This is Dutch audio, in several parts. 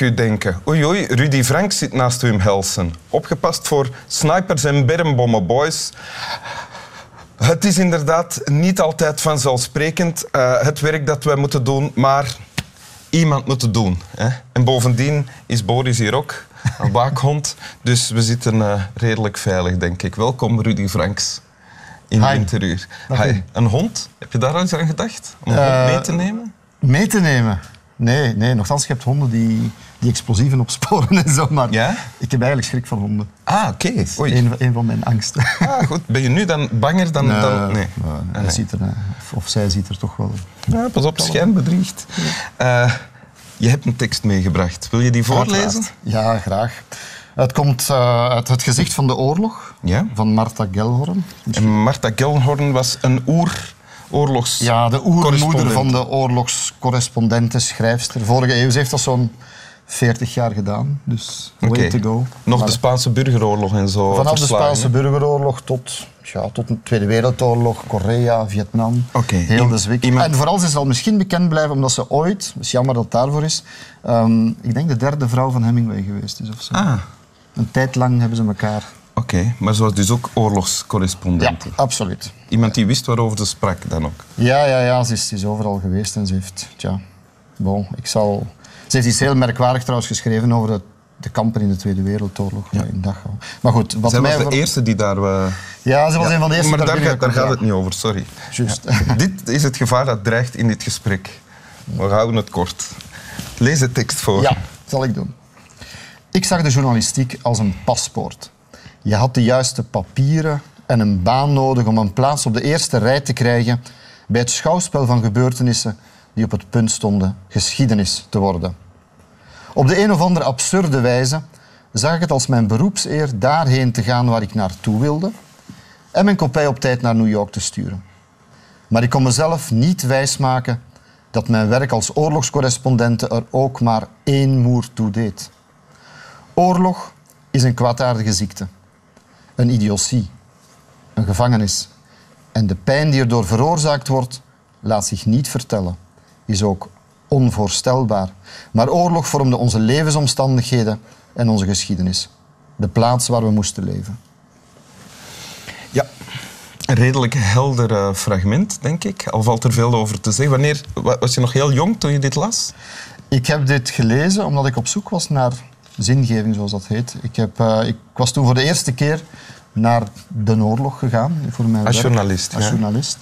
u denken. Oei oei, Rudy Frank zit naast Wim Helsen. Opgepast voor snipers en bermbommen, boys. Het is inderdaad niet altijd vanzelfsprekend uh, het werk dat wij moeten doen, maar iemand moet het doen. Hè? En bovendien is Boris hier ook, een waakhond. Dus we zitten uh, redelijk veilig, denk ik. Welkom, Rudy Franks, in Hi. Winteruur. Hi. Een hond? Heb je daar al eens aan gedacht? Om een Uh, hond mee te nemen? Mee te nemen? Nee, nee. Nogthans, je hebt honden die, die explosieven opsporen en zo. Maar Ja? ik heb eigenlijk schrik van honden. Ah, oké. Oei. een, een van mijn angsten. Ah, goed. Ben je nu dan banger dan... Nee, dan... nee. nee, Ah, hij nee. Ziet er, eh, of, of zij ziet er toch wel... Ja, pas op, schijn bedriegt. Eh, je hebt een tekst meegebracht. Wil je die voorlezen? Ja, graag. Het komt eh, uit het gezicht van de oorlog Ja. van Martha Gellhorn. En Martha Gellhorn was een oer oorlogs... Ja, de oermoeder van de oorlogscorrespondente, schrijfster. Vorige eeuw, ze heeft dat zo'n 40 jaar gedaan. Dus way to go. Nog Maar de Spaanse burgeroorlog en zo Vanaf de Spaanse burgeroorlog tot, ja, tot de Tweede Wereldoorlog, Korea, Vietnam, Oké, heel de zwik. iemand- En vooral, ze zal misschien bekend blijven omdat ze ooit, het is jammer dat het daarvoor is, ehm, ik denk de derde vrouw van Hemingway geweest is of zo. Ah, Een tijd lang hebben ze elkaar... oké. Maar ze was dus ook Ja, oorlogscorrespondent. absoluut. Iemand die wist waarover ze sprak dan ook. Ja, ja, ja, ze is, ze is overal geweest en ze heeft, tja, bon, ik zal... Ze heeft iets heel merkwaardigs trouwens geschreven over de, de kampen in de Tweede Wereldoorlog ja. in Dachau. Maar goed, wat Zij mij... was de eerste die daar... eh, Ja, ze was ja, een van de eerste Maar daar, gaat, daar gaat het niet over, sorry. Juist. dit is het gevaar dat dreigt in dit gesprek. We houden het kort. Lees de tekst voor. Ja, zal ik doen. Ik zag de journalistiek als een paspoort. Je had de juiste papieren en een baan nodig om een plaats op de eerste rij te krijgen bij het schouwspel van gebeurtenissen die op het punt stonden geschiedenis te worden. Op de een of andere absurde wijze zag ik het als mijn beroepseer daarheen te gaan waar ik naartoe wilde en mijn kopij op tijd naar New York te sturen. Maar ik kon mezelf niet wijsmaken dat mijn werk als oorlogscorrespondente er ook maar één moer toe deed. Oorlog is een kwaadaardige ziekte, een idiotie, een gevangenis. En de pijn die erdoor veroorzaakt wordt, laat zich niet vertellen, is ook onvoorstelbaar. Maar oorlog vormde onze levensomstandigheden en onze geschiedenis. De plaats waar we moesten leven. Ja, een redelijk helder eh, fragment, denk ik. Al valt er veel over te zeggen. Wanneer, wa- was je nog heel jong toen je dit las? Ik heb dit gelezen omdat ik op zoek was naar zingeving, zoals dat heet. Ik, heb, eh, ik was toen voor de eerste keer naar de oorlog gegaan. Voor mijn Als werk, journalist, Als ja. journalist.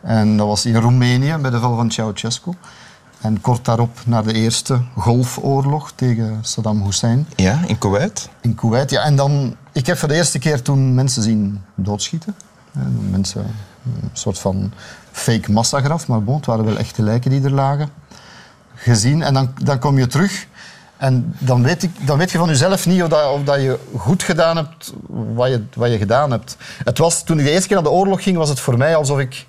En dat was in Roemenië, bij de val van Ceausescu. En kort daarop naar de eerste golfoorlog tegen Saddam Hussein Ja, in Kuwait. in Kuwait. Ja, en dan, ik heb voor de eerste keer toen mensen zien doodschieten. Mensen, een soort van fake massagraf, maar bon, het waren wel echte lijken die er lagen. Gezien. En dan, dan kom je terug en dan weet, ik, dan weet je van jezelf niet of, dat, of dat je goed gedaan hebt wat je, wat je gedaan hebt. Het was, toen ik de eerste keer naar de oorlog ging, was het voor mij alsof ik...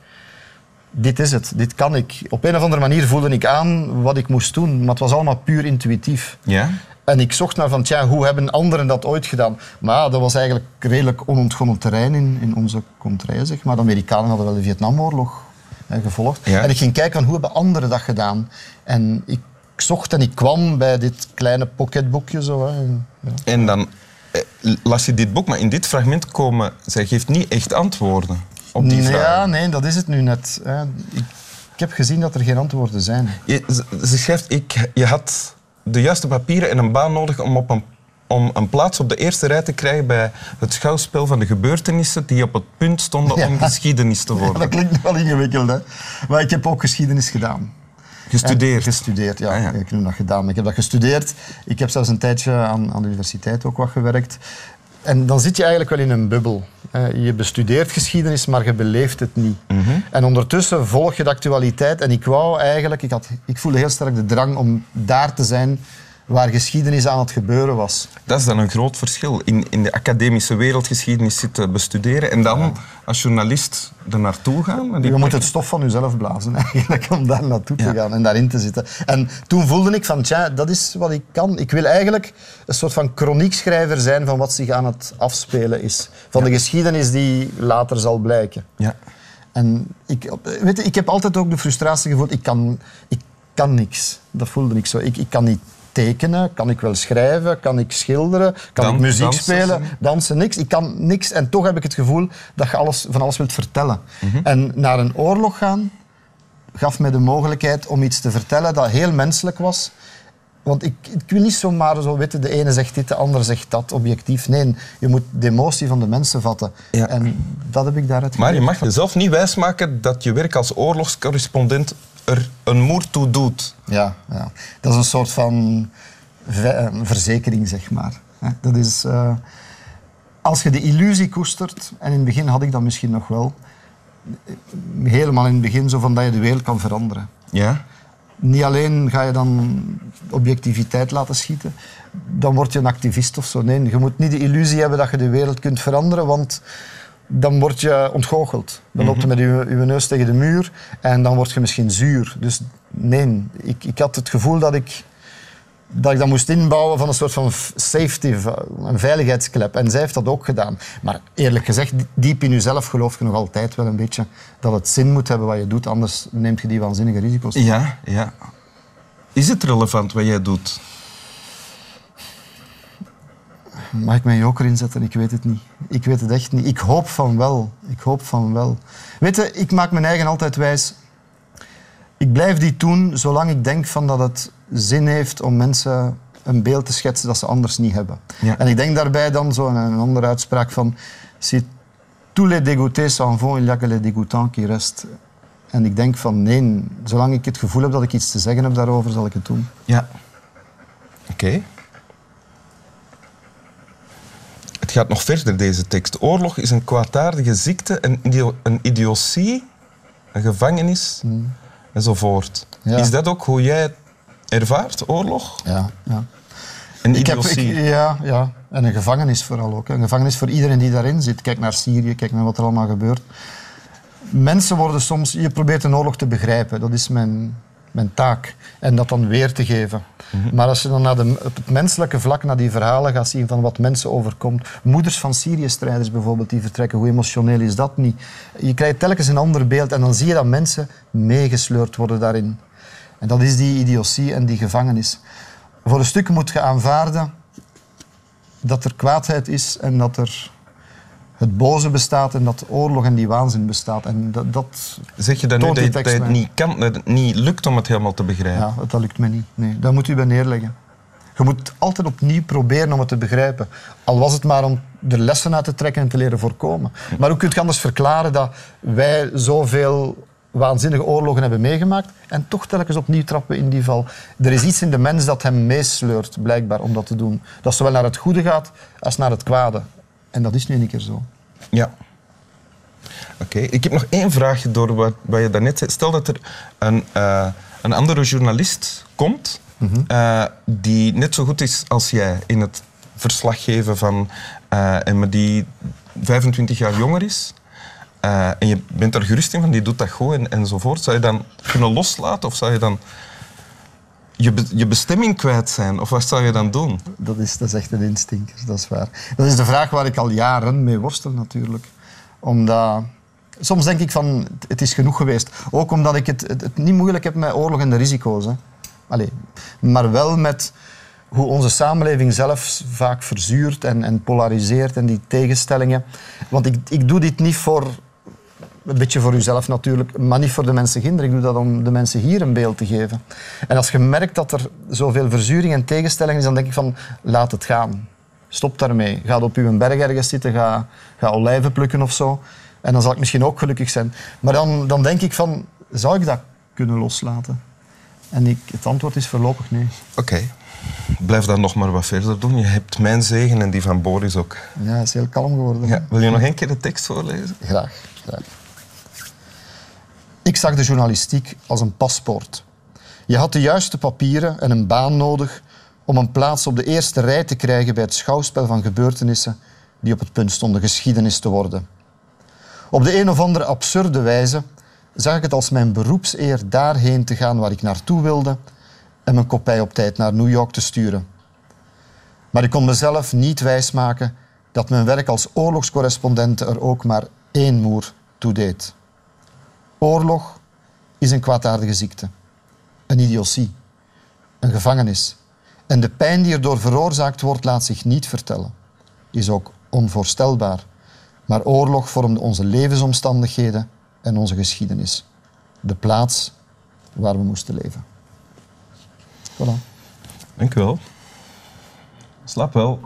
Dit is het, dit kan ik. Op een of andere manier voelde ik aan wat ik moest doen, maar het was allemaal puur intuïtief. Ja. En ik zocht naar van, tja, hoe hebben anderen dat ooit gedaan? Maar dat was eigenlijk redelijk onontgonnen terrein in, in onze contrée, zeg maar. De Amerikanen hadden wel de Vietnamoorlog hè, gevolgd. Ja. En ik ging kijken van, hoe hebben anderen dat gedaan? En ik zocht en ik kwam bij dit kleine pocketboekje zo. Hè. En, ja. En dan eh, las je dit boek, maar in dit fragment komen... Zij geeft niet echt antwoorden op die ja, vragen. nee, dat is het nu net. Hè. Ik, ik heb gezien dat er geen antwoorden zijn. Je, ze- schrijft, ik, je had de juiste papieren en een baan nodig om, op een, om een plaats op de eerste rij te krijgen bij het schouwspel van de gebeurtenissen die op het punt stonden Ja. om geschiedenis te Dat worden. klinkt wel ingewikkeld, hè. Maar ik heb ook geschiedenis gedaan. Gestudeerd. Gestudeerd, ja. Ah, ja. Ik heb dat gedaan. Maar ik heb dat gestudeerd. Ik heb zelfs een tijdje aan, aan de universiteit ook wat gewerkt. En dan zit je eigenlijk wel in een bubbel. Eh, Je bestudeert geschiedenis, maar je beleeft het niet. Mhm. En ondertussen volg je de actualiteit. En ik wou eigenlijk, ik, had, ik voelde heel sterk de drang om daar te zijn waar geschiedenis aan het gebeuren was. Dat is dan een groot verschil. In, in de academische wereld geschiedenis zitten bestuderen en dan als journalist er naartoe gaan. Je moet het stof van jezelf blazen eigenlijk om daar naartoe te gaan en daarin te zitten. En toen voelde ik van, tja, dat is wat ik kan. Ik wil eigenlijk een soort van chroniekschrijver zijn van wat zich aan het afspelen is. Van de geschiedenis die later zal blijken. Ja. En ik, weet je, ik heb altijd ook de frustratie gevoeld, ik kan, ik kan niks. Dat voelde ik zo. Ik, ik kan niet tekenen, kan ik wel schrijven, kan ik schilderen, kan Dan- ik muziek dansen, spelen, dansen, niks. Ik kan niks en toch heb ik het gevoel dat je alles, van alles wilt vertellen. Mhm. En naar een oorlog gaan gaf mij de mogelijkheid om iets te vertellen dat heel menselijk was. Want ik, ik wil niet zomaar zo weten, de ene zegt dit, de ander zegt dat, objectief. Nee, je moet de emotie van de mensen vatten. Ja. En dat heb ik daaruit Maar je mag jezelf niet wijsmaken dat je werk als oorlogscorrespondent er een moer toe doet. Ja, ja, dat is een soort van eh, verzekering, zeg maar. Dat is, eh, als je de illusie koestert, en in het begin had ik dat misschien nog wel, eh, helemaal in het begin zo van dat je de wereld kan veranderen. Ja? Niet alleen ga je dan objectiviteit laten schieten, dan word je een activist of zo. Nee, je moet niet de illusie hebben dat je de wereld kunt veranderen, want dan word je ontgoocheld. Dan loopt je met je, je neus tegen de muur en dan word je misschien zuur. Dus nee, ik, ik had het gevoel dat ik, dat ik dat moest inbouwen van een soort van safety, een veiligheidsklep. En zij heeft dat ook gedaan. Maar eerlijk gezegd, diep in jezelf geloof je nog altijd wel een beetje dat het zin moet hebben wat je doet, anders neemt je die waanzinnige risico's. Ja, ja. Is het relevant wat jij doet? Mag ik mijn joker inzetten? Ik weet het niet. Ik weet het echt niet. Ik hoop van wel. Ik hoop van wel. Weet je, ik maak mijn eigen altijd wijs. Ik blijf die doen zolang ik denk van dat het zin heeft om mensen een beeld te schetsen dat ze anders niet hebben. Ja. En ik denk daarbij dan zo een, andere uitspraak van... Si tous les dégoûtés s'en vont, il n'y a que les dégoûtants qui restent. En ik denk van nee, zolang ik het gevoel heb dat ik iets te zeggen heb daarover, zal ik het doen. Ja. Oké. Het gaat nog verder, deze tekst. Oorlog is een kwaadaardige ziekte, een, idio- een idiotie, een gevangenis enzovoort. Ja. Is dat ook hoe jij het ervaart, oorlog? Ja, ja. Een Ik heb, ik- ja, ja, en een gevangenis vooral ook. Een gevangenis voor iedereen die daarin zit. Kijk naar Syrië, kijk naar wat er allemaal gebeurt. Mensen worden soms... Je probeert een oorlog te begrijpen. Dat is mijn, mijn taak. En dat dan weer te geven. Maar als je dan naar de, op het menselijke vlak naar die verhalen gaat zien van wat mensen overkomt. Moeders van Syrië-strijders bijvoorbeeld die vertrekken. Hoe emotioneel is dat niet? Je krijgt telkens een ander beeld. En dan zie je dat mensen meegesleurd worden daarin. En dat is die idiotie en die gevangenis. Voor een stuk moet je aanvaarden dat er kwaadheid is en dat er het boze bestaat en dat oorlog en die waanzin bestaat. En dat, dat, Zeg je dan nu dat, je- het niet kan, dat het niet lukt om het helemaal te begrijpen? ja, dat lukt me niet. Nee, dat moet u bij neerleggen. Je moet altijd opnieuw proberen om het te begrijpen. Al was het maar om er lessen uit te trekken en te leren voorkomen. Maar hoe kun je anders verklaren dat wij zoveel waanzinnige oorlogen hebben meegemaakt en toch telkens opnieuw trappen in die val? Er is iets in de mens dat hem meesleurt, blijkbaar, om dat te doen. Dat zowel naar het goede gaat als naar het kwade. En dat is nu een keer zo. Ja. Oké, ik heb nog één vraagje door wat, wat je daarnet zei. Stel dat er een, eh, een andere journalist komt eh, die net zo goed is als jij in het verslag geven van... eh, en maar die 25 jaar jonger is. Eh, en je bent er gerust in van, die doet dat goed en, enzovoort. Zou je dan kunnen loslaten of zou je dan je, je bestemming kwijt zijn? Of wat zou je dan doen? Dat is, dat is echt een instinker, dat is waar. Dat is de vraag waar ik al jaren mee worstel natuurlijk. Omdat... Soms denk ik van, het is genoeg geweest. Ook omdat ik het, het, niet moeilijk heb met oorlog en de risico's. Hè. Maar wel met hoe onze samenleving zelf vaak verzuurt en, en polariseert en die tegenstellingen. Want ik, ik doe dit niet voor een beetje voor uzelf natuurlijk, maar niet voor de mensen ginder. Ik doe dat om de mensen hier een beeld te geven. En als je merkt dat er zoveel verzuring en tegenstelling is, dan denk ik van, laat het gaan. Stop daarmee. Ga op uw berg ergens zitten, ga, ga olijven plukken of zo. En dan zal ik misschien ook gelukkig zijn. Maar dan, dan denk ik van, zou ik dat kunnen loslaten? En ik, het antwoord is voorlopig nee. Oké, blijf dan nog maar wat verder doen. Je hebt mijn zegen en die van Boris ook. Ja, hij is heel kalm geworden. Ja, wil je nog een keer de tekst voorlezen? Graag, graag. Ik zag de journalistiek als een paspoort. Je had de juiste papieren en een baan nodig om een plaats op de eerste rij te krijgen bij het schouwspel van gebeurtenissen die op het punt stonden geschiedenis te worden. Op de een of andere absurde wijze zag ik het als mijn beroepseer daarheen te gaan waar ik naartoe wilde en mijn kopij op tijd naar New York te sturen. Maar ik kon mezelf niet wijsmaken dat mijn werk als oorlogscorrespondent er ook maar één moer toe deed. Oorlog is een kwaadaardige ziekte, een idiotie, een gevangenis En de pijn die erdoor veroorzaakt wordt, laat zich niet vertellen. Is ook onvoorstelbaar. Maar oorlog vormde onze levensomstandigheden en onze geschiedenis. De plaats waar we moesten leven. Voilà. Dank u wel. Slaap wel.